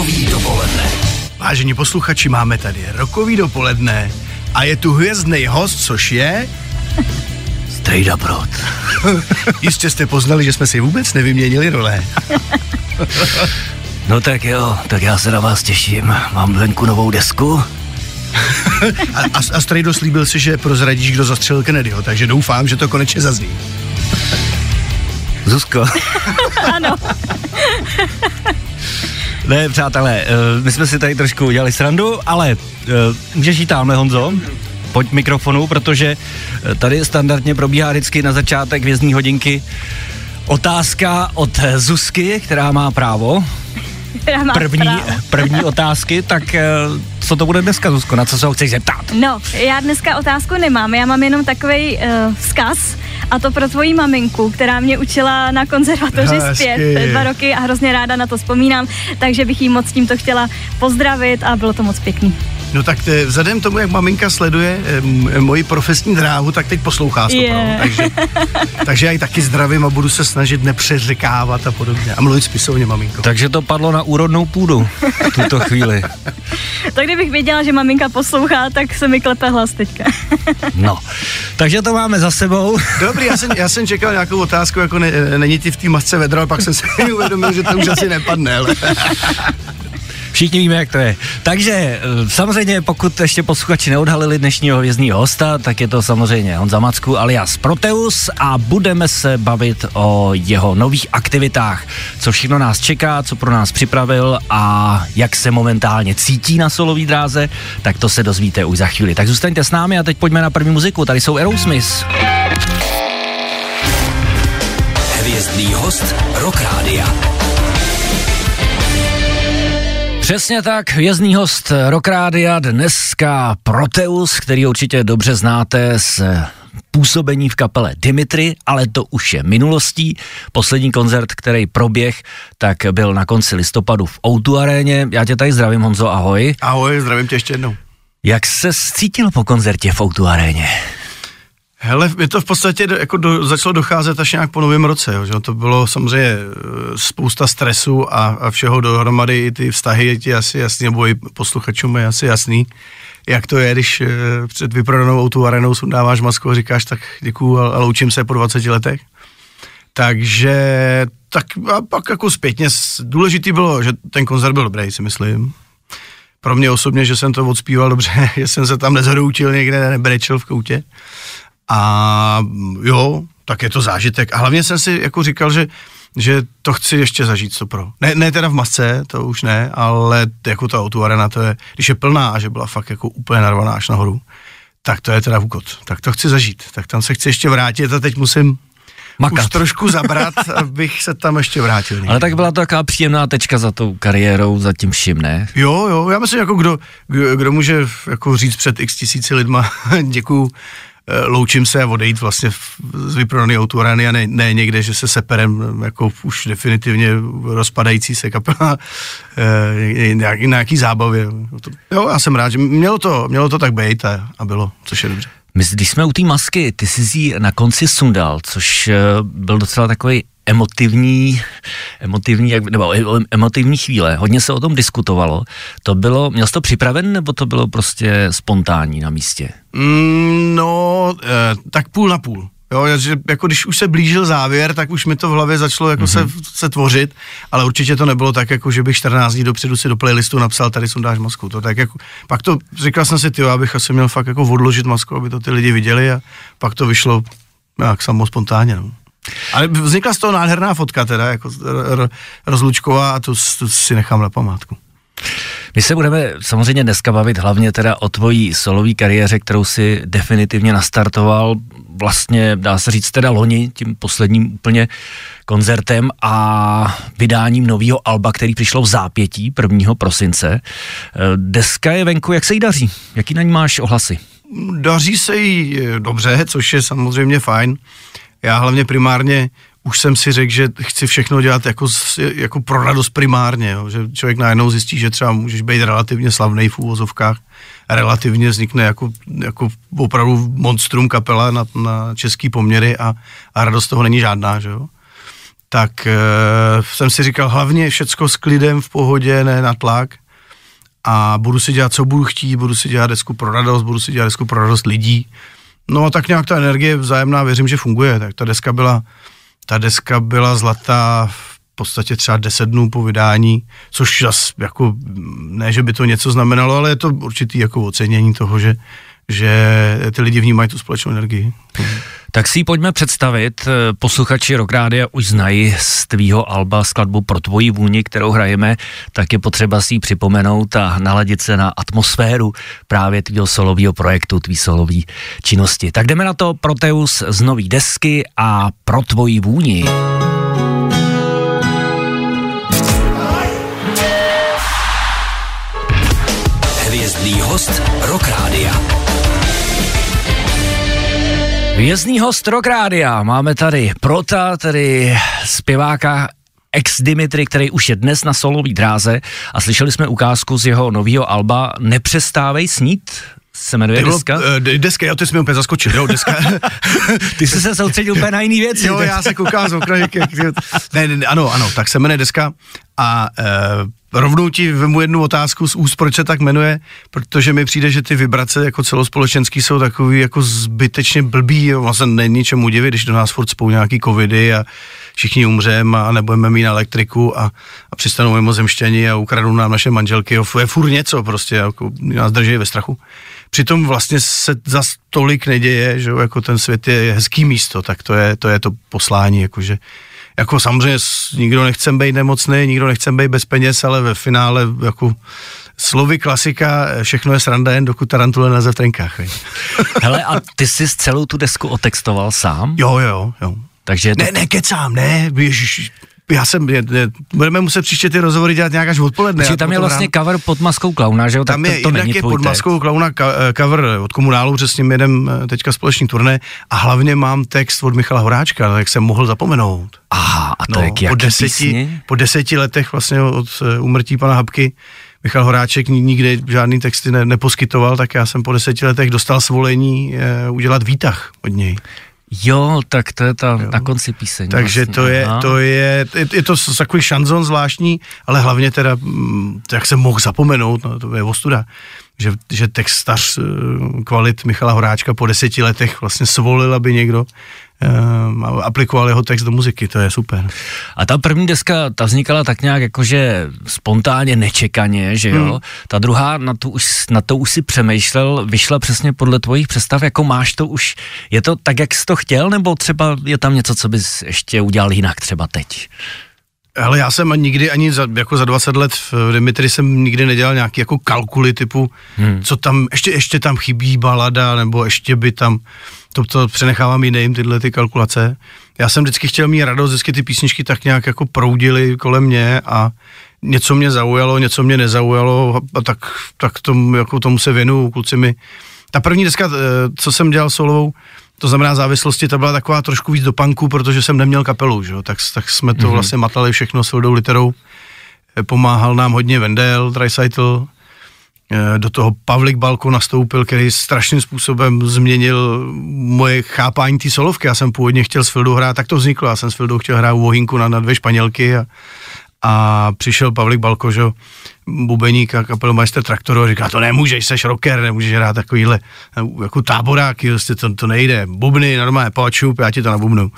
Rokový dopoledne. Vážení posluchači, máme tady rokový dopoledne a je tu hvězdný host, což je... Strejda Brod. Jistě jste poznali, že jsme si vůbec nevyměnili role. No tak jo, tak já se na vás těším. Mám venku novou desku. a, a, a Strejdo slíbil si, že prozradíš, kdo zastřelil Kennedyho, takže doufám, že to konečně zazní. Zuzko. ano. Ne, přátelé, eh, my jsme si tady trošku udělali srandu, ale eh, můžeš jít tamhle, Honzo? Pojď mikrofonu, protože eh, tady standardně probíhá vždycky na začátek vězní hodinky otázka od Zuzky, která má právo. Která má První, právo. první otázky, tak co to bude dneska, Zuzko? Na co se ho chceš zeptat? No, já dneska otázku nemám, já mám jenom takový uh, vzkaz a to pro tvoji maminku, která mě učila na konzervatoři Hezky. zpět dva roky a hrozně ráda na to vzpomínám, takže bych jí moc tímto chtěla pozdravit a bylo to moc pěkný. No tak te, vzhledem tomu, jak maminka sleduje eh, m, moji profesní dráhu, tak teď poslouchá to, Je. takže, takže já ji taky zdravím a budu se snažit nepřeřekávat a podobně. A mluvit spisovně, maminko. Takže to padlo na úrodnou půdu v tuto chvíli. Tak kdybych věděla, že maminka poslouchá, tak se mi klepe hlas teďka. No, takže to máme za sebou. Dobrý, já jsem, já jsem čekal nějakou otázku, jako ne, není ti v té masce vedro, ale pak jsem si uvědomil, že to už asi nepadne, ale... Všichni víme, jak to je. Takže eh, samozřejmě, pokud ještě posluchači neodhalili dnešního hvězdního hosta, tak je to samozřejmě Honza Macku alias Proteus a budeme se bavit o jeho nových aktivitách, co všechno nás čeká, co pro nás připravil a jak se momentálně cítí na solový dráze, tak to se dozvíte už za chvíli. Tak zůstaňte s námi a teď pojďme na první muziku. Tady jsou Aerosmith. Hvězdný host Rock Rádia. Přesně tak, vězný host Rockrádia dneska Proteus, který určitě dobře znáte z působení v kapele Dimitri, ale to už je minulostí. Poslední koncert, který proběh, tak byl na konci listopadu v Outu aréně. Já tě tady zdravím, Honzo, ahoj. Ahoj, zdravím tě ještě jednou. Jak se cítil po koncertě v Outu aréně? Hele, je to v podstatě jako do, začalo docházet až nějak po novém roce, jo, že to bylo samozřejmě eh, spousta stresu a, a všeho dohromady, i ty vztahy je ti asi jasný, nebo i posluchačům je asi jasný, jak to je, když eh, před vyprodanou autu arenou sundáváš masku a říkáš tak děkuju a, loučím se po 20 letech. Takže tak a pak jako zpětně důležitý bylo, že ten koncert byl dobrý, si myslím. Pro mě osobně, že jsem to odspíval dobře, že jsem se tam nezhroutil někde, nebrečel v koutě. A jo, tak je to zážitek. A hlavně jsem si jako říkal, že, že to chci ještě zažít to pro. Ne, ne teda v masce, to už ne, ale jako ta auto arena, to je, když je plná a že byla fakt jako úplně narvaná až nahoru, tak to je teda úkot. Tak to chci zažít. Tak tam se chci ještě vrátit a teď musím Makat. už trošku zabrat, abych se tam ještě vrátil. někdy. Ale tak byla to taková příjemná tečka za tou kariérou, za tím vším, ne? Jo, jo, já myslím, jako kdo, kdo, kdo může jako říct před x tisíci lidma, děkuju, loučím se a odejít vlastně z vyprodaný autorány a ne, ne, někde, že se seperem jako už definitivně rozpadající se kapela eh, nějaký, nějaký zábavě. To- Jo, já jsem rád, že mělo to, mělo to tak být a, a bylo, což je dobře. My, když jsme u té masky, ty jsi ji na konci sundal, což eh, byl docela takový emotivní, emotivní, jak- nebo emotivní chvíle. Hodně se o tom diskutovalo. To bylo, měl jsi to připraven, nebo to bylo prostě spontánní na místě? Mm, no, eh, tak půl na půl. Jo, že jako když už se blížil závěr, tak už mi to v hlavě začalo jako mm-hmm. se, se tvořit, ale určitě to nebylo tak, jako že bych 14 dní dopředu si do playlistu napsal, tady sundáš masku. To tak jako, pak to, říkal jsem si, ty, abych asi měl fakt jako odložit masku, aby to ty lidi viděli a pak to vyšlo jak samo spontánně. No. Ale vznikla z toho nádherná fotka teda, jako rozlučková a tu, tu si nechám na památku. My se budeme samozřejmě dneska bavit hlavně teda o tvojí solové kariéře, kterou si definitivně nastartoval vlastně, dá se říct teda loni, tím posledním úplně koncertem a vydáním nového alba, který přišlo v zápětí 1. prosince. Eh, Deska je venku, jak se jí daří? Jaký na ní máš ohlasy? Daří se jí eh, dobře, což je samozřejmě fajn. Já hlavně primárně už jsem si řekl, že chci všechno dělat jako, jako pro radost primárně, jo? že člověk najednou zjistí, že třeba můžeš být relativně slavný v úvozovkách, relativně vznikne jako, jako opravdu monstrum kapela na, na český poměry a, a radost toho není žádná, že jo. tak e, jsem si říkal hlavně všecko s klidem, v pohodě, ne na tlak a budu si dělat, co budu chtít, budu si dělat desku pro radost, budu si dělat desku pro radost lidí. No tak nějak ta energie vzájemná, věřím, že funguje, tak ta deska byla, ta deska byla zlatá v podstatě třeba 10 dnů po vydání, což zas jako, ne, že by to něco znamenalo, ale je to určitý jako ocenění toho, že, že ty lidi vnímají tu společnou energii. Tak si ji pojďme představit. Posluchači Rock Rádia už znají z tvýho alba skladbu Pro tvoji vůni, kterou hrajeme, tak je potřeba si ji připomenout a naladit se na atmosféru právě tvýho solového projektu, tvý solový činnosti. Tak jdeme na to Proteus z nový desky a Pro tvoji vůni. Hvězdný host Rock Rádia. Vězný host Rock Rádia. Máme tady Prota, tedy zpěváka ex Dimitri, který už je dnes na solový dráze a slyšeli jsme ukázku z jeho nového alba Nepřestávej snít, se jmenuje Bylo, deska? uh, deska, jo, ty jsi mi úplně zaskočil, jo, deska. Ty jsi se soustředil úplně na jiný věci. jo, já se koukám z okna, jak, jak, ne, ne, ano, ano, tak se jmenuje deska a uh, rovnou ti vemu jednu otázku z úst, proč se tak jmenuje, protože mi přijde, že ty vibrace jako celospolečenský jsou takový jako zbytečně blbý, jo, vlastně není čemu divit, když do nás furt spou nějaký covidy a všichni umřeme a nebudeme mít elektriku a, a přistanou mimozemštěni a ukradou nám naše manželky, jo, je furt něco prostě, jako nás drží ve strachu. Přitom vlastně se za tolik neděje, že jako ten svět je hezký místo, tak to je to, je to poslání, jakože jako samozřejmě nikdo nechce být nemocný, nikdo nechce být bez peněz, ale ve finále jako slovy klasika, všechno je sranda jen dokud tarantule nelze v trenkách. Hele, a ty jsi celou tu desku otextoval sám? Jo, jo, jo. Takže to... Ne, ne, kecám, ne, ježiš, já jsem, je, je, budeme muset příště ty rozhovory dělat nějak až odpoledne. Protože já tam je vlastně ráno- cover pod maskou klauna, že jo? Tam tak je, to, to jednak není je pod maskou klauna eh, cover od komunálu, že s ním jedem eh, teďka společný turné a hlavně mám text od Michala Horáčka, tak jsem mohl zapomenout. Aha, a to No, je po, deseti, písni? po deseti letech vlastně od eh, úmrtí pana Habky Michal Horáček ni- nikdy žádný texty ne, neposkytoval, tak já jsem po deseti letech dostal svolení e, udělat výtah od něj. Jo, tak to je ta na konci píseň. Takže vlastně. to je, aha. to je, je, je to takový šanzon zvláštní, ale hlavně teda, mm, jak jsem mohl zapomenout, no, to je ostuda, že, že textař eh, kvalit Michala Horáčka po deseti letech vlastně svolil, aby někdo um, aplikoval jeho text do muziky, to je super. A ta první deska, ta vznikala tak nějak jakože spontánně, nečekaně, že jo? Hmm. Ta druhá, na to, už, na to už si přemýšlel, vyšla přesně podle tvojich představ, jako máš to už, je to tak, jak jsi to chtěl, nebo třeba je tam něco, co bys ještě udělal jinak třeba teď? Ale já jsem nikdy ani za, jako za 20 let v Dimitri jsem nikdy nedělal nějaký jako kalkuly typu, hmm. co tam, ještě, ještě tam chybí balada, nebo ještě by tam, to, to přenechávám jiným tyhle ty kalkulace. Já jsem vždycky chtěl mít radost, vždycky ty písničky tak nějak jako proudily kolem mě a něco mě zaujalo, něco mě nezaujalo a tak, tak tomu, jako tomu se věnuju, kluci mi. Ta první deska, eh, co jsem dělal solovou, to znamená závislosti, ta byla taková trošku víc do punku, protože jsem neměl kapelu, že? jo, Tak, tak jsme to mm-hmm. vlastně matali všechno s Vildou Literou. Eh, Pomáhal nám hodně Vendel, Tricycle, eh, do toho Pavlik Balko nastoupil, který strašným způsobem změnil moje chápání té solovky. Já jsem původně chtěl s Fildou hrát, tak to vzniklo. Já jsem s Fildou chtěl hrát Vohínku na, na dvě španělky a, a přišel Pavlik Balko, že jo, bubeník a kapelmeister traktoru a říká, to nemůžeš, seš rocker, nemůžeš hrát takovýhle eh, jako táboráky, prostě to, to nejde, bubny, normálně, pojď šup, já ti to nabubnu.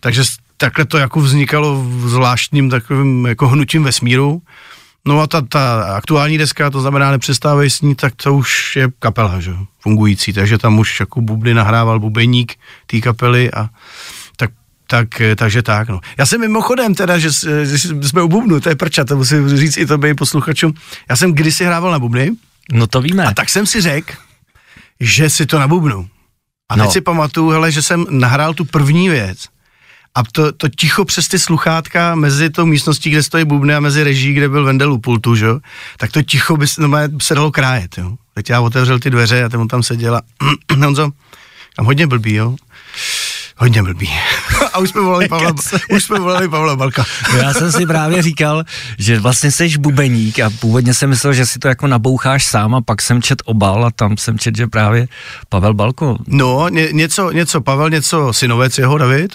Takže takhle to jako vznikalo v zvláštním takovým jako hnutím vesmíru. No a ta, ta aktuální deska, to znamená nepřestávej s ní, tak to už je kapela, že? fungující, takže tam už jako bubny nahrával bubeník té kapely a tak, eh, takže tak, no. Já jsem mimochodem teda, že, s- že jsme u bubnu, to je prča, to musím říct i tobě posluchačům. Já jsem kdysi hrával na bubny No to víme. a tak jsem si řekl, že si to nabubnu. A teď No. si pamatuju, hele, že jsem nahrál tu první věc a to, to ticho přes ty sluchátka mezi tou místností, kde stojí bubny a mezi reží, kde byl Vendel u pultu, že? jo, tak to ticho by se, no, se dalo krájet. Jo. Teď já otevřel ty dveře a ten on tam seděl a Honzo, tam hodně blbý, jo. Hodně blbý. a už jsme volali Pavla, už jsme volali Pavla Balka. No Já jsem si právě říkal, že vlastně seš bubeník a původně jsem myslel, že si to jako naboucháš sám a pak jsem čet obal a tam jsem čet, že právě Pavel Balko. No, ně, něco, něco Pavel, něco synovec jeho David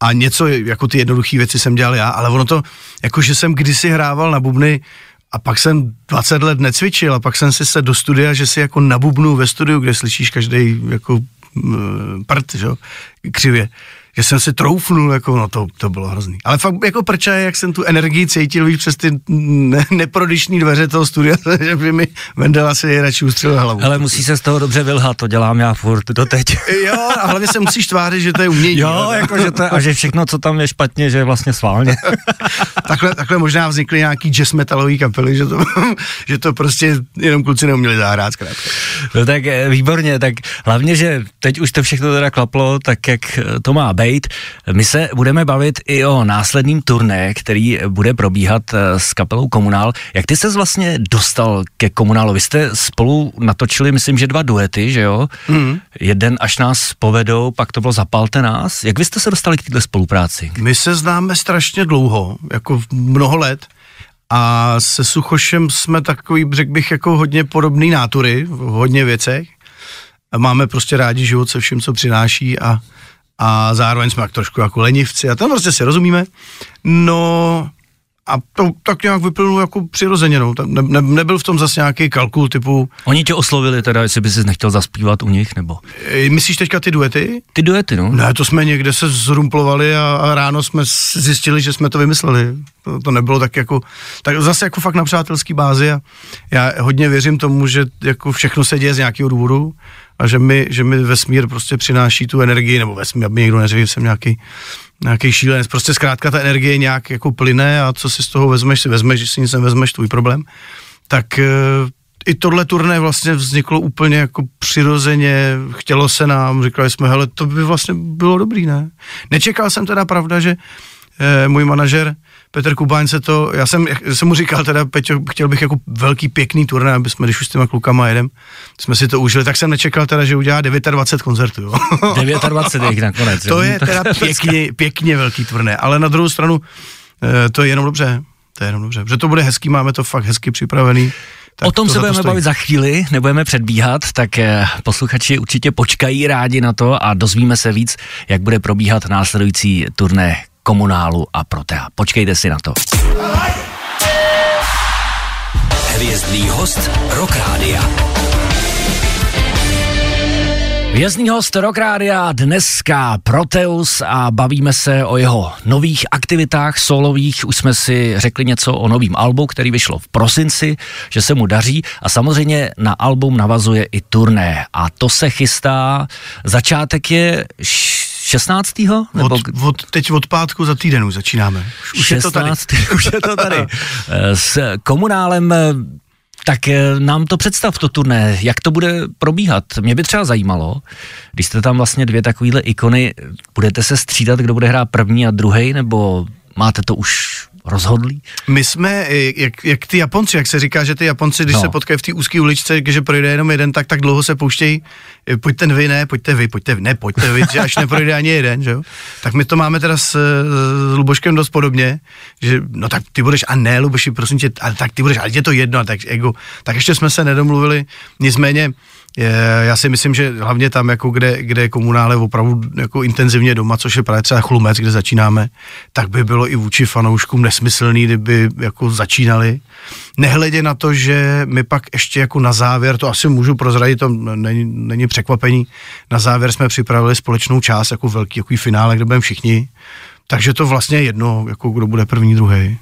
a něco, jako ty jednoduché věci jsem dělal já, ale ono to, jako že jsem kdysi hrával na bubny a pak jsem 20 let necvičil a pak jsem si se do studia, že si jako na bubnu ve studiu, kde slyšíš každý jako prd, že křivě, že jsem si troufnul, jako no to, to bylo hrozný. Ale fakt jako prča, jak jsem tu energii cítil, víš, přes ty ne, neprodyšný dveře toho studia, že by mi Vendel asi radši ustřelil hlavu. Ale musí se z toho dobře vylhat, to dělám já furt doteď. jo, a hlavně se musíš tvářit, že to je umění. Jo, jako, že to, a že všechno, co tam je špatně, že je vlastně sválně. takhle, takhle možná vznikly nějaký jazz metalový kapely, že to, že to prostě jenom kluci neuměli zahrát zkrátka. No tak eh, výborně, tak hlavně, že teď už to všechno teda klaplo, tak jak to má být. My se budeme bavit i o následným turné, který bude probíhat eh, s kapelou Komunál. Jak ty se vlastně dostal ke Komunálu? Vy jste spolu natočili, myslím, že dva duety, že jo? Mm. Jeden až nás povedou, pak to bylo Zapalte nás. Jak vy jste se dostali k této spolupráci? My se známe strašně dlouho, jako mnoho let. A se Suchošem jsme takový, řekl bych, jako hodně podobný nátury v hodně věcech. Máme prostě rádi život se vším, co přináší a a zároveň jsme tak trošku jako lenivci a tam prostě si rozumíme. No a to tak nějak vyplynulo jako přirozeně, no. Ne, ne, nebyl v tom zase nějaký kalkul typu... Oni tě oslovili teda, jestli bys nechtěl zaspívat u nich, nebo? Myslíš teďka ty duety? Ty duety, no. Ne, to jsme někde se zrumplovali a, a ráno jsme zjistili, že jsme to vymysleli. To, to nebylo tak jako, tak zase jako fakt na přátelský bázi a já hodně věřím tomu, že jako všechno se děje z nějakého důvodu a že mi, že mi vesmír prostě přináší tu energii, nebo vesmír, aby někdo neřekl, že jsem nějaký nějaký šílenec. Prostě zkrátka ta energie nějak jako plyne a co si z toho vezmeš, si vezmeš, když si nic nevezmeš, tvůj problém. Tak e, i tohle turné vlastně vzniklo úplně jako přirozeně, chtělo se nám, říkali jsme, hele, to by vlastně bylo dobrý, ne? Nečekal jsem teda, pravda, že e, můj manažer Petr Kubáň se to, já jsem, jsem mu říkal teda, Peťo, chtěl bych jako velký pěkný turné, aby jsme, když už s těma klukama jedem, jsme si to užili, tak jsem nečekal teda, že udělá 29 koncertů, jo. 29 jich nakonec. to je teda pěkně, pěkně velký turné, ale na druhou stranu, eh, to je jenom dobře, to je jenom dobře, že to bude hezký, máme to fakt hezky připravený. Tak o tom to se budeme bavit za chvíli, nebudeme předbíhat, tak eh, posluchači určitě počkají rádi na to a dozvíme se víc, jak bude probíhat následující turné komunálu a Protea. Počkejte si na to. Hvězdný host Rock Rádia. Vězný host Rock Rádia dneska Proteus a bavíme se o jeho nových aktivitách solových. Už jsme si řekli něco o novém albu, který vyšlo v prosinci, že se mu daří a samozřejmě na album navazuje i turné a to se chystá. Začátek je 16. Nebo... Od, od, teď od pátku za týden už začínáme. Už, už 16. je to tady. už je to tady. S komunálem tak eh, nám to představ, to turné, jak to bude probíhat. Mě by třeba zajímalo, když jste tam vlastně dvě takovéhle ikony, budete se střídat, kdo bude hrát první a druhý, nebo máte to už rozhodlí? My jsme, eh, jak, jak ty Japonci, jak se říká, že ty Japonci, když no. se potkají v té úzké uličce, že projde jenom jeden, tak tak dlouho se pouštějí, eh, pojďte vy, ne, pojďte vy, pojďte vy, ne, pojďte vy, že až neprojde ani jeden, že jo? Tak my to máme teda s, s Luboškem dost podobně, že no tak ty budeš, a ne, Luboši, prosím tě, ale tak ty budeš, ale je to jedno, a tak ego. Tak ještě jsme se nedomluvili, nicméně já si myslím, že hlavně tam, jako kde, kde je komunále opravdu jako intenzivně doma, což je právě třeba Chlumec, kde začínáme, tak by bylo i vůči fanouškům nesmyslný, kdyby jako začínali. Nehledě na to, že my pak ještě jako na závěr, to asi můžu prozradit, to není, není překvapení, na závěr jsme připravili společnou část, jako velký jako finále, kde budeme všichni. Takže to vlastně je jedno, jako kdo bude první, druhý.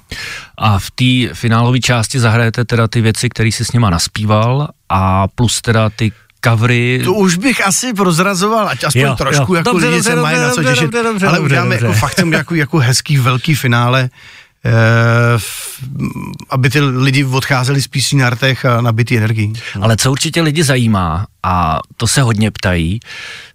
A v té finálové části zahrajete teda ty věci, které si s něma naspíval a plus teda ty covery. To už bych asi prozrazoval, ať aspoň jo, trošku, jo. jako dobře, lidi dobře, se dobře, mají dobře, na co těšit. Dobře, dobře, ale dobře, uděláme dobře. jako fakt jako, jako hezký velký finále, eh, aby ty lidi odcházeli z písní na rtech a nabitý energií. Ale co určitě lidi zajímá, a to se hodně ptají,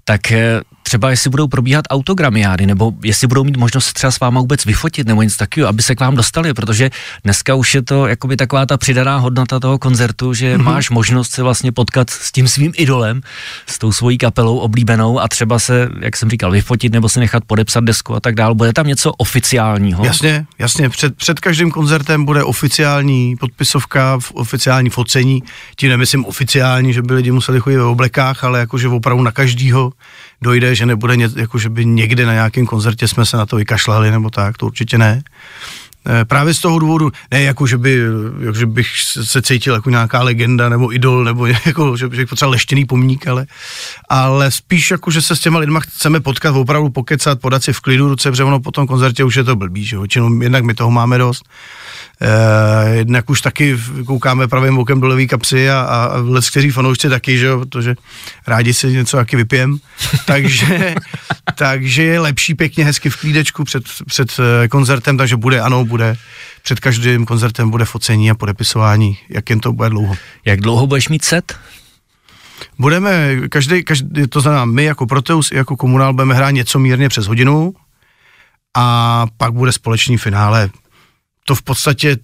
tak eh, třeba jestli budou probíhat autogramiády, nebo jestli budou mít možnost třeba s váma vůbec vyfotit, nebo něco takového, aby se k vám dostali, protože dneska už je to jakoby taková ta přidaná hodnota toho koncertu, že mm-hmm. máš možnost se vlastně potkat s tím svým idolem, s tou svojí kapelou oblíbenou a třeba se, jak jsem říkal, vyfotit nebo se nechat podepsat desku a tak dále. Bude tam něco oficiálního? Jasně, jasně. Před, před každým koncertem bude oficiální podpisovka, oficiální focení. Tím nemyslím oficiální, že by lidi museli chodit ve oblekách, ale jakože opravdu na každýho dojde, že nebude, ně, jako že by někde na nějakém koncertě jsme se na to vykašlali nebo tak, to určitě ne. Eh, Právě z toho důvodu, ne jako, že, by, jako, že bych se cítil jako nějaká legenda nebo idol, nebo jako, že bych potřeboval leštěný pomník, ale, ale spíš jako, že se s těma lidma chceme potkat, opravdu pokecat, podat si v klidu ruce, protože ono po tom koncertě už je to blbý, že jo, jednak my toho máme dost, Eh, jednak už taky koukáme pravým okem do levý kapsy a, a let, kteří fanoušci taky, že jo, protože rádi si něco taky vypijem. takže, takže je lepší pěkně hezky v klídečku před, před eh, koncertem, takže bude, ano, bude před každým koncertem bude focení a podepisování, jak jen to bude dlouho. Jak dlouho budeš mít set? Budeme, každý, každý, to znamená my jako Proteus i jako komunál budeme hrát něco mírně přes hodinu a pak bude společný finále to v podstatě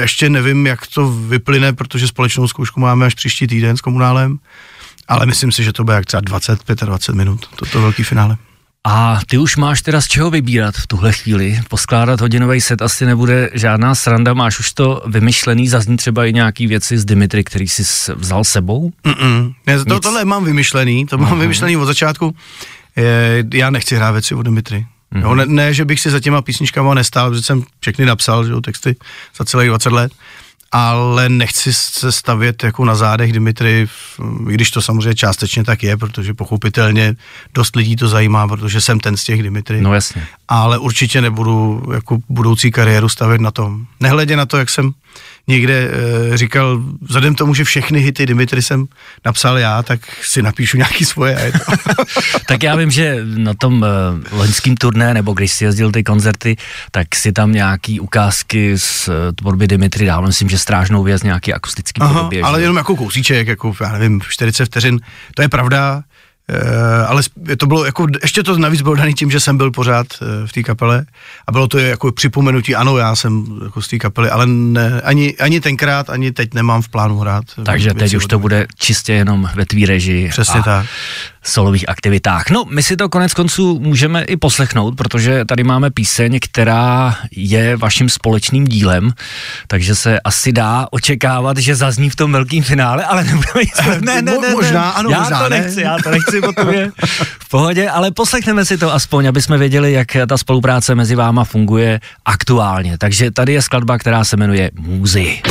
ještě nevím, jak to vyplyne, protože společnou zkoušku máme až příští týden s komunálem, ale myslím si, že to bude jak třeba 20-25 minut, toto velký finále. A ty už máš teda z čeho vybírat v tuhle chvíli? Poskládat hodinový set asi nebude žádná sranda, máš už to vymyšlený, zazní třeba i nějaký věci z Dimitry, který jsi vzal sebou? Mm-mm. Ne, to, tohle mám vymyšlený, to mám uh-huh. vymyšlený od začátku. Je, já nechci hrát věci od Dimitry. Mm-hmm. Jo, ne, ne, že bych si za těma písničkama nestál, protože jsem všechny napsal, že jo, texty za celých 20 let, ale nechci se stavět jako na zádech Dimitry, i když to samozřejmě částečně tak je, protože pochopitelně dost lidí to zajímá, protože jsem ten z těch Dimitry. No jasně. Ale určitě nebudu jako budoucí kariéru stavět na tom. Nehledě na to, jak jsem někde e, říkal, vzhledem tomu, že všechny hity Dimitry jsem napsal já, tak si napíšu nějaký svoje. A je to. tak já vím, že na tom e, loňském turné, nebo když si jezdil ty koncerty, tak si tam nějaký ukázky z e, tvorby Dimitry dál. Myslím, že strážnou věc, nějaký akustický Aha, podobě. ale že? jenom jako kousíček, jako já nevím, 40 vteřin. To je pravda, Uh, ale to bylo jako, ještě to navíc bylo daný tím, že jsem byl pořád uh, v té kapele a bylo to jako připomenutí, ano, já jsem jako z té kapely, ale ne, ani, ani tenkrát, ani teď nemám v plánu hrát. Takže teď už to bude čistě jenom ve tvý režii. Přesně a tak. solových aktivitách. No, my si to konec konců můžeme i poslechnout, protože tady máme píseň, která je vaším společným dílem, takže se asi dá očekávat, že zazní v tom velkém finále, ale nebudeme nic. Ne, ne, ne, ne, možná, ano, já možná, to ne. nechci, já to nechci po tobě. V pohodě, ale poslechneme si to aspoň, aby jsme věděli, jak ta spolupráce mezi váma funguje aktuálně. Takže tady je skladba, která se jmenuje Můzy.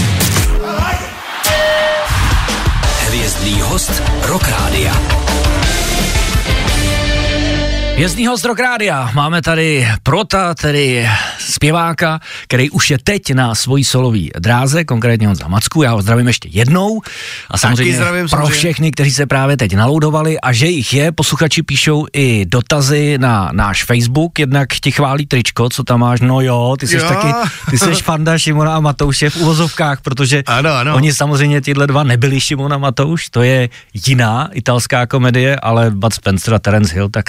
Hvězdný host Rock Rádia. Jezdní host Rock Rádia. Máme tady Prota, tedy zpěváka, který už je teď na svojí solový dráze, konkrétně Honza Macku. Já ho zdravím ještě jednou. A samozřejmě zdravím, pro všechny, kteří se právě teď naloudovali a že jich je, posluchači píšou i dotazy na náš Facebook, jednak ti chválí tričko, co tam máš, no jo, ty jsi Jo. taky, ty jsi fanda Šimona a Matouše v uvozovkách, protože Ano, ano. oni samozřejmě tyhle dva nebyli Šimon a Matouš, to je jiná italská komedie, ale Bud Spencer a Terence Hill, tak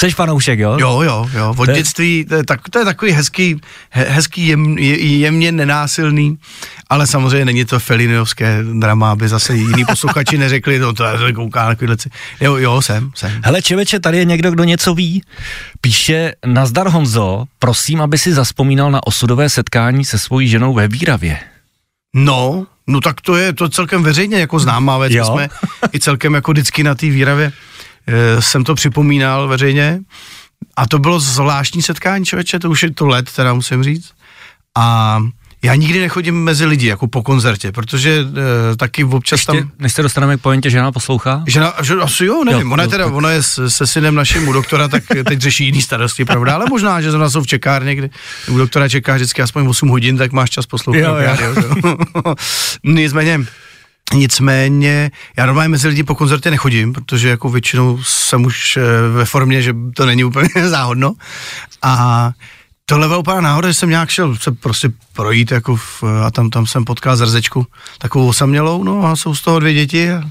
seš fanoušek, jo? Jo, jo, jo, od To dětství, to je, tak, to je takový hezký, he, hezký jem, je, jemně nenásilný, ale samozřejmě není to Feliniovské drama, aby zase jiní posluchači neřekli, no to je kouká na takovýhle ci- Jo, jo, jsem, jsem. Hele, čeveče, tady je někdo, kdo něco ví. Píše, nazdar Honzo, prosím, aby si zaspomínal na osudové setkání se svojí ženou ve Výravě. No, no tak to je to celkem veřejně jako známá věc, jsme i celkem jako vždycky na té výravě jsem to připomínal veřejně a to bylo zvláštní setkání člověče, to už je to let, teda musím říct. A já nikdy nechodím mezi lidi, jako po koncertě, protože e, taky občas Ještě, tam... než se dostaneme k pointě, že žena poslouchá? Žena, že, asi jo, nevím, Jo, ona je jo, teda, tak. ona je s, se synem naším u doktora, tak teď řeší jiný starosti, pravda, ale možná, že zrovna jsou v čekárně, kdy u doktora čeká vždycky aspoň 8 hodin, tak máš čas poslouchat. Jo, jo. Nicméně, Nicméně, já normálně mezi lidi po koncertě nechodím, protože jako většinou jsem už eh, ve formě, že to není úplně záhodno. A tohle byla úplná náhoda, že jsem nějak šel se prostě projít jako v, a tam, tam jsem potkal zrzečku takovou osamělou, no a jsou z toho dvě děti a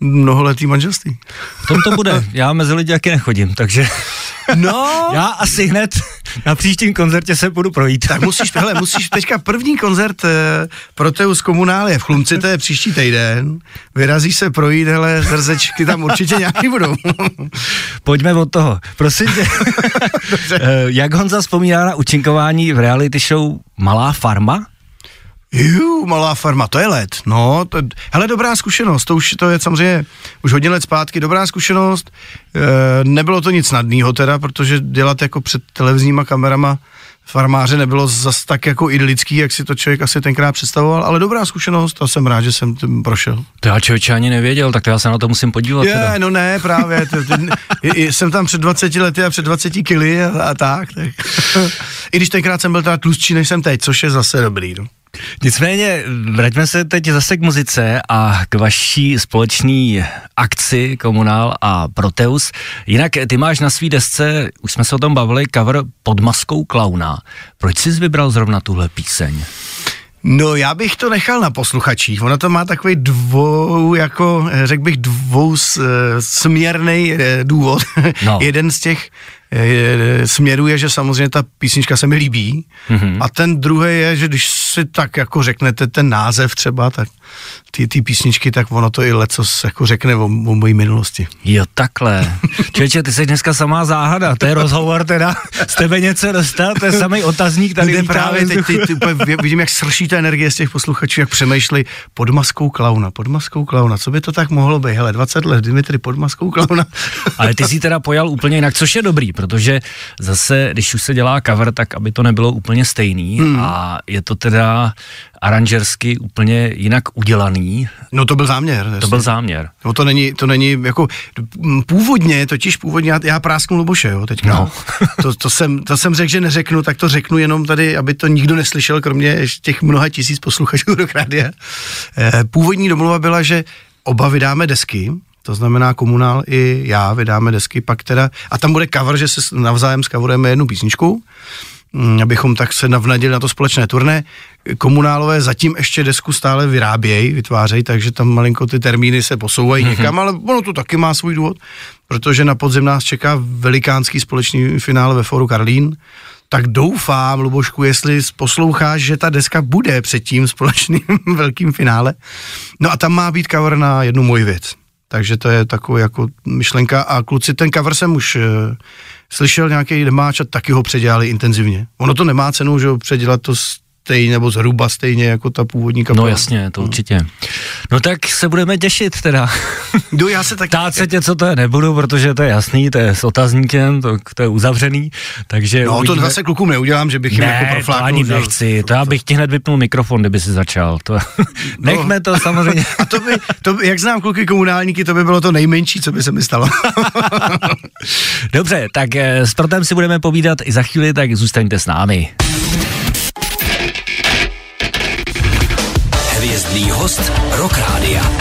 mnoholetý manželství. V tom to bude. Já mezi lidi taky nechodím, takže No, já asi hned na příštím koncertě se budu projít. tak musíš, hele, musíš teďka první koncert eh, Proteus Komunálie v Chlumci, to je příští týden, vyrazíš se projít, hele, zrzečky tam určitě nějaký budou. Pojďme od toho. Prosím tě, Eh, jak Honza vzpomíná na učinkování v reality show Malá farma? Jú, malá farma, to je let. No, to, hele, dobrá zkušenost, to už to je samozřejmě už hodně let zpátky, dobrá zkušenost. E, nebylo to nic snadného teda, protože dělat jako před televizníma kamerama farmáře nebylo zas tak jako idylický, jak si to člověk asi tenkrát představoval, ale dobrá zkušenost a jsem rád, že jsem tím prošel. To já člověče ani nevěděl, tak já se na to musím podívat. Je, teda. no ne, právě. To, to, jsem tam před 20 lety a před 20 kily a, a tak, tak. I když tenkrát jsem byl teda tlustší, než jsem teď, což je zase dobrý. No. Nicméně, vraťme se teď zase k muzice a k vaší společné akci Komunál a Proteus. Jinak ty máš na svý desce, už jsme se o tom bavili, cover pod maskou klauna. Proč jsi vybral zrovna tuhle píseň? No já bych to nechal na posluchačích. Ono to má takový dvou, jako řekl bych dvou směrný eh, důvod. No. Jeden z těch eh, směrů je, že samozřejmě ta písnička se mi líbí mm-hmm. a ten druhý je, že když si tak jako řeknete ten název třeba, tak ty, ty písničky, tak ono to i leco jako řekne o, o mojí minulosti. Jo, takhle. Čeče, ty jsi dneska samá záhada, to je rozhovor teda, z tebe něco dostat, to je samý otazník tady no, právě teď, ty, ty, ty, vidím, jak srší ta energie z těch posluchačů, jak přemýšlí pod maskou klauna, pod maskou klauna, co by to tak mohlo být, hele, 20 let, Dimitri pod maskou klauna. Ale ty si teda pojal úplně jinak, což je dobrý, protože zase, když už se dělá cover, tak aby to nebylo úplně stejný hmm. a je to teda aranžersky úplně jinak udělaný. No to byl záměr. To byl záměr. No to není, to není jako původně, totiž původně, já, já prásknu Luboše, jo, teďka. No. to, to, jsem, to jsem řekl, že neřeknu, tak to řeknu jenom tady, aby to nikdo neslyšel, kromě těch mnoha tisíc posluchačů do rádia. Eh, původní domluva byla, že oba vydáme desky, to znamená komunál i já vydáme desky, pak teda, a tam bude cover, že se navzájem skavorujeme jednu písničku abychom tak se navnadili na to společné turné. Komunálové zatím ještě desku stále vyrábějí, vytvářejí, takže tam malinko ty termíny se posouvají mm-hmm. někam, ale ono to taky má svůj důvod, protože na podzim nás čeká velikánský společný finále ve Foru Karlín, tak doufám, Lubošku, jestli posloucháš, že ta deska bude před tím společným velkým finále. No a tam má být cover na jednu moji věc. Takže to je taková jako myšlenka a kluci, ten cover jsem už eh, slyšel nějaký demáč a taky ho předělali intenzivně. Ono to nemá cenu, že ho předělat to stejně nebo zhruba stejně jako ta původní kapela. No jasně, to určitě. No tak se budeme těšit teda. No já se tak... Tát se tě, co to je, nebudu, protože to je jasný, to je s otazníkem, to, to je uzavřený, takže... No uvidíme. to zase klukům neudělám, že bych jim jako profláknul. ani nechci, to já bych ti hned vypnul mikrofon, kdyby si začal. To... no. Nechme to samozřejmě. A to by, to by, jak znám kluky komunálníky, to by bylo to nejmenší, co by se mi stalo. Dobře, tak eh, s Protem si budeme povídat i za chvíli, tak zůstaňte s námi. Host Rock Rádia.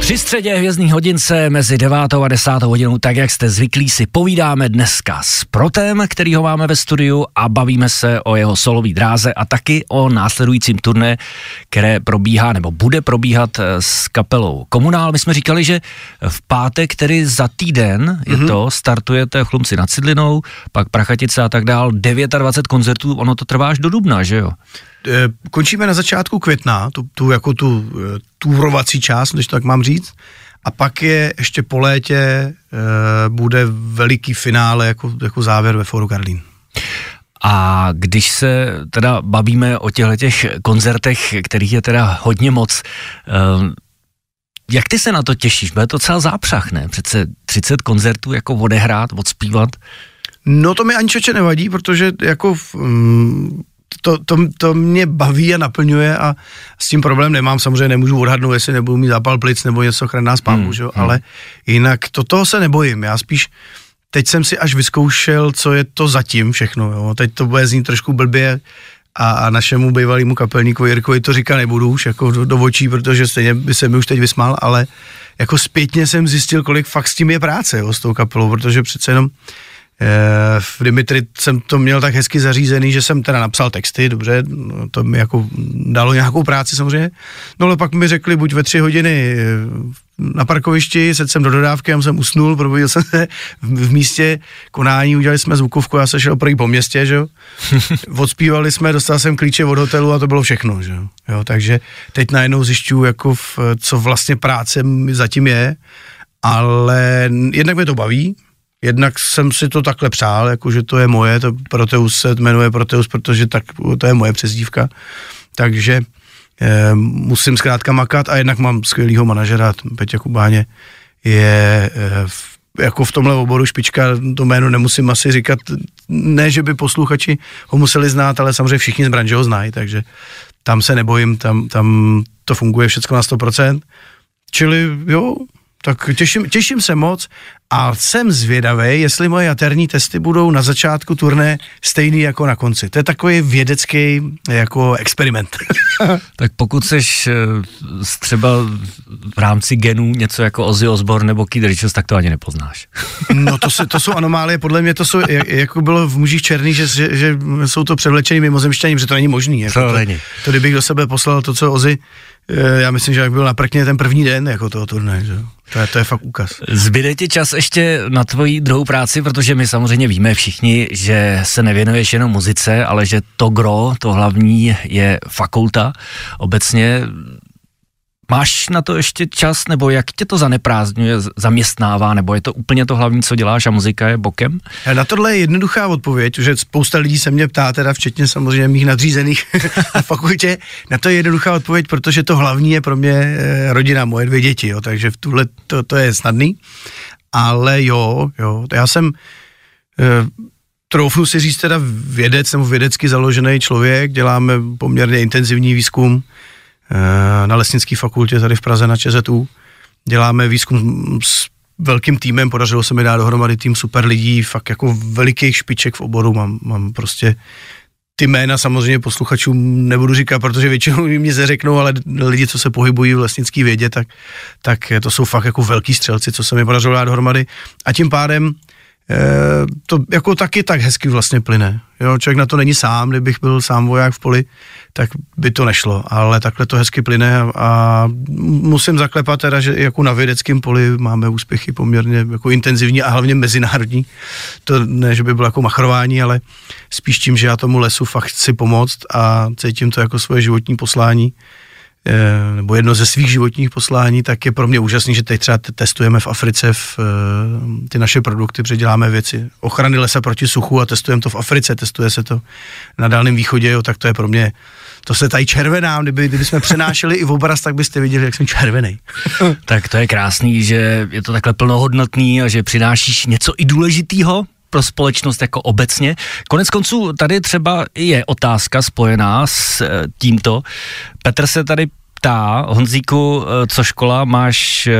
Při středě hvězdný hodince mezi 9. a 10. hodinou, tak jak jste zvyklí, si povídáme dneska s Protem, který ho máme ve studiu a bavíme se o jeho solový dráze a taky o následujícím turné, které probíhá nebo bude probíhat eh, s kapelou Komunál. My jsme říkali, že v pátek, který za týden je mm-hmm. to, startujete Chlumci nad Cidlinou, pak Prachatice a tak dál, 29 koncertů, ono to trvá až do dubna, že jo? Eh, končíme na začátku května, tu, tu jako tu eh, túrovací část, když to tak mám říct, a pak je ještě po létě e, bude veliký finále jako, jako závěr ve Foru Karlín. A když se teda bavíme o těchto těch koncertech, kterých je teda hodně moc, jak ty se na to těšíš? Bude to celá zápřah, ne? Přece 30 koncertů jako odehrát, odspívat? No to mi ani čeče nevadí, protože jako um, to, to, to mě baví a naplňuje a s tím problém nemám. Samozřejmě nemůžu odhadnout, jestli nebudu mít zápal plic nebo něco chraná spánku, hmm, že? Hmm. ale jinak to, toho se nebojím. Já spíš teď jsem si až vyzkoušel, co je to zatím všechno. Jo. Teď to bude znít trošku blbě a, a našemu bývalému kapelníku Jirkovi to říkat nebudu už jako do, do očí, protože stejně by se mi už teď vysmál, ale jako zpětně jsem zjistil, kolik fakt s tím je práce jo, s tou kapelou, protože přece jenom v Dimitri jsem to měl tak hezky zařízený, že jsem teda napsal texty, dobře, no, to mi jako dalo nějakou práci samozřejmě, no ale pak mi řekli buď ve tři hodiny eh, na parkovišti, sedl jsem do dodávky, já jsem usnul, probudil jsem se v, v místě konání, udělali jsme zvukovku, já se šel projít po městě, že jo, odspívali jsme, dostal jsem klíče od hotelu a to bylo všechno, že jo, jo takže teď najednou zjišťuju, jako v, co vlastně práce zatím je, ale jednak mě to baví, jednak jsem si to takhle přál, jako že to je moje, to Proteus se jmenuje Proteus, protože tak, to je moje přezdívka, takže eh, musím zkrátka makat a jednak mám skvělýho manažera, Peťa Kubáně je eh, v, jako v tomhle oboru špička, to jméno nemusím asi říkat, ne, že by posluchači ho museli znát, ale samozřejmě všichni z branže ho znají, takže tam se nebojím, tam, tam to funguje všechno na 100%. Čili jo, tak těším, těším se moc a jsem zvědavý, jestli moje jaterní testy budou na začátku turné stejný jako na konci. To je takový vědecký jako experiment. tak pokud seš eh, třeba v rámci genů něco jako Ozzy Osbourne nebo Keith Richards, tak to ani nepoznáš. no to, se, to jsou anomálie, podle mě to jsou, jako bylo v mužích černý, že, že, že jsou to převlečený mimozemšťaní, že to není možný. Jako to, to, není. to, kdybych do sebe poslal to, co Ozzy, já myslím, že jak byl na prkně ten první den jako toho turné, že? To je, to je fakt úkaz. Zbyde ti čas ještě na tvoji druhou práci, protože my samozřejmě víme všichni, že se nevěnuješ jenom muzice, ale že to gro, to hlavní je fakulta. Obecně Máš na to ještě čas, nebo jak tě to zaneprázdňuje, zaměstnává, nebo je to úplně to hlavní, co děláš a muzika je bokem? Na tohle je jednoduchá odpověď, že spousta lidí se mě ptá, teda včetně samozřejmě mých nadřízených na fakultě, na to je jednoduchá odpověď, protože to hlavní je pro mě eh, rodina, moje dvě děti, jo, takže v tuhle to, to je snadný, ale jo, jo, já jsem eh, troufnu si říct teda vědec nebo vědecky založený člověk, děláme poměrně intenzivní výzkum, na lesnické fakultě tady v Praze na ČZU. Děláme výzkum s velkým týmem, podařilo se mi dát dohromady tým super lidí, fakt jako velikých špiček v oboru, mám, mám prostě ty jména samozřejmě posluchačům nebudu říkat, protože většinou mě řeknou, ale lidi, co se pohybují v lesnické vědě, tak, tak to jsou fakt jako velký střelci, co se mi podařilo dát dohromady. A tím pádem to jako taky tak hezky vlastně plyne. Jo, člověk na to není sám, kdybych byl sám voják v poli, tak by to nešlo, ale takhle to hezky plyne a, a musím zaklepat teda, že jako na vědeckém poli máme úspěchy poměrně jako intenzivní a hlavně mezinárodní. To ne, že by bylo jako machrování, ale spíš tím, že já tomu lesu fakt chci pomoct a cítím to jako svoje životní poslání eh, nebo jedno ze svých životních poslání, tak je pro mě úžasný, že teď třeba testujeme v Africe v, eh, ty naše produkty, předěláme věci ochrany lesa proti suchu a testujeme to v Africe, testuje se to na Dálném východě, jo, tak to je pro mě to se tady červená, kdyby, kdyby jsme přenášeli i v obraz, tak byste viděli, jak jsem červený. tak to je krásný, že je to takhle plnohodnotný a že přinášíš něco i důležitého pro společnost jako obecně. Konec konců tady třeba je otázka spojená s eh, tímto. Petr se tady ptá, Honzíku, eh, co škola máš, eh,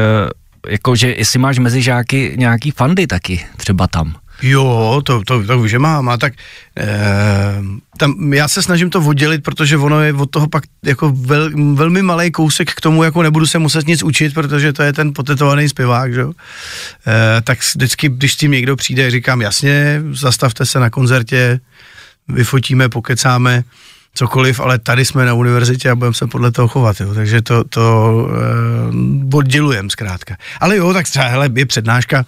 jakože jestli máš mezi žáky nějaký fandy taky třeba tam. Jo, to, to, to že mám. A tak e, tam, já se snažím to oddělit, protože ono je od toho pak jako vel, velmi malý kousek k tomu, jako nebudu se muset nic učit, protože to je ten potetovaný zpěvák, že? E, tak vždycky, když s tím někdo přijde, říkám jasně, zastavte se na koncertě, vyfotíme, pokecáme, cokoliv, ale tady jsme na univerzitě a budeme se podle toho chovat, jo. takže to, to e, oddělujem zkrátka. Ale jo, tak třeba, hele, je přednáška,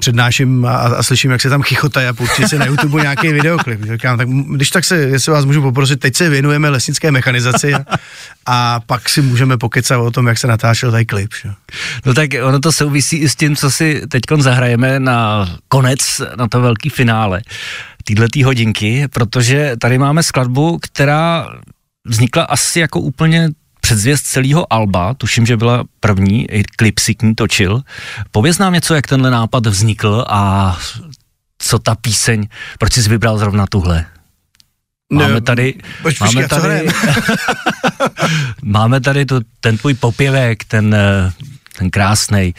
přednáším a, a slyším, jak se tam chichotají a pouští si na YouTube nějaký videoklip. Říkám, tak když tak se, jestli vás můžu poprosit, teď se věnujeme lesnické mechanizaci a, a pak si můžeme pokecat o tom, jak se natáčel tady klip. Že? No tak ono to souvisí i s tím, co si teď zahrajeme na konec, na to velký finále týhletý hodinky, protože tady máme skladbu, která vznikla asi jako úplně předzvěst celého Alba, tuším, že byla první, klip si k ní točil. Pověz nám něco, jak tenhle nápad vznikl a co ta píseň, proč jsi vybral zrovna tuhle? Máme tady, Poč, máme tady, máme tady tu, ten tvůj popěvek, ten eh, ten krásný,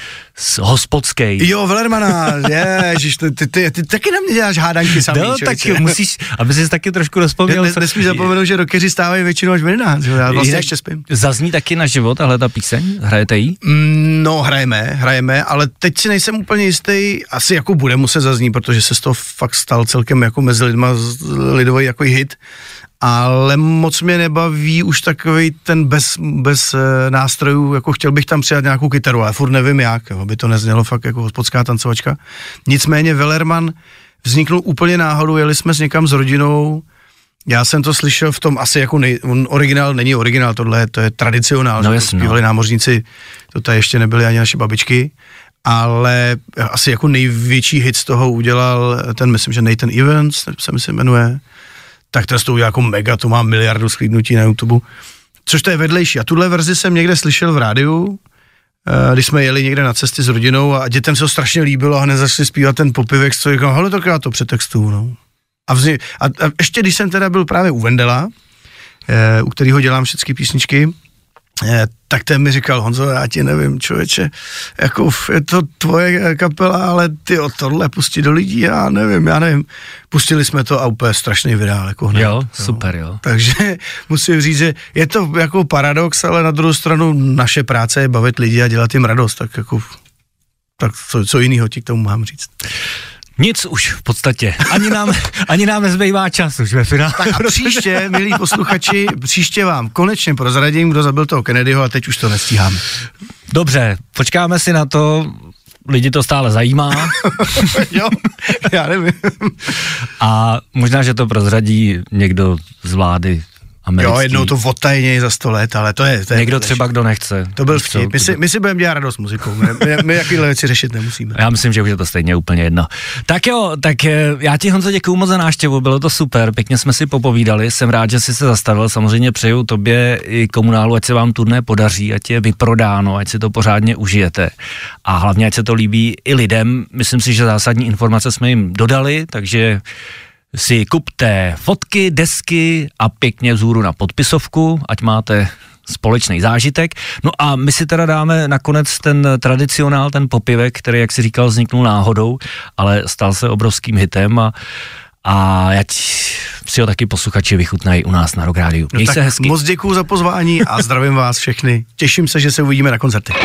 hospodský. Jo, Velermana, ježiš, ty, ty, ty, ty, taky na mě děláš hádanky samý, No, tak musíš, aby jsi taky trošku rozpomněl. Ne, nesmíš zapomenout, že rokeři stávají většinou až v 11, já vlastně ještě spím. Zazní taky na život tahle ta píseň? Hrajete jí? Mm, no, hrajeme, hrajeme, ale teď si nejsem úplně jistý, asi jako bude muset zaznít, protože se z toho fakt stal celkem jako mezi lidma lidový jako hit ale moc mě nebaví už takový ten bez, bez e, nástrojů, jako chtěl bych tam přidat nějakou kytaru, ale furt nevím jak, jo, aby to neznělo fakt jako hospodská tancovačka. Nicméně Wellerman vzniknul úplně náhodou, jeli jsme s někam s rodinou, já jsem to slyšel v tom asi jako nej, on originál není originál, tohle to je tradicionál, no, že to zpívali no. námořníci, to tady ještě nebyly ani naše babičky ale asi jako největší hit z toho udělal ten, myslím, že Nathan Evans, se myslím jmenuje, tak to to jako mega, to má miliardu sklídnutí na YouTube, což to je vedlejší. A tuhle verzi jsem někde slyšel v rádiu, eh, když jsme jeli někde na cesty s rodinou a dětem se to strašně líbilo a hned začali zpívat ten popivek, co říkám, hele, tak já to přetextuju, no. A, vzni- a, a, ještě když jsem teda byl právě u Vendela, eh, u kterého dělám všechny písničky, tak ten mi říkal, Honzo, já ti nevím, člověče, jako je to tvoje kapela, ale ty o tohle pustí do lidí, já nevím, já nevím. Pustili jsme to a úplně strašný vydál, jako hned. Jo, super, jo. Takže musím říct, že je to jako paradox, ale na druhou stranu naše práce je bavit lidi a dělat jim radost, tak jako tak co, co jiného ti k tomu mám říct. Nic už v podstatě. Ani nám, ani nám nezbývá čas už ve finále. Tak a příště, milí posluchači, příště vám konečně prozradím, kdo zabil toho Kennedyho a teď už to nestíháme. Dobře, počkáme si na to, lidi to stále zajímá jo, já nevím. a možná, že to prozradí někdo z vlády americký. Jo, jednou to otajněji za sto let, ale to je... To je Někdo vedlejší. třeba, kdo nechce. To byl vtip. My si, my si budeme dělat radost muzikou. My, my, my jakýhle věci řešit nemusíme. Já myslím, že už je to stejně úplně jedno. Tak jo, tak eh, já ti Honzo děkuju moc za návštěvu, bylo to super, pěkně jsme si popovídali, jsem rád, že jsi se zastavil, samozřejmě přeju tobě i komunálu, ať se vám turné podaří, ať je vyprodáno, ať si to pořádně užijete a hlavně, ať se to líbí i lidem. Myslím si, že zásadní informace jsme jim dodali, takže si kupte fotky, desky a pěkně vzhůru na podpisovku, ať máte společný zážitek. No a my si teda dáme nakonec ten tradicionál, ten popivek, který, jak si říkal, vzniknul náhodou, ale stal se obrovským hitem a, a ať si ho taky posluchači vychutnají u nás na Rock Rádiu. Měj No se hezky. moc děkuju za pozvání a zdravím vás všechny. Těším se, že se uvidíme na koncertech.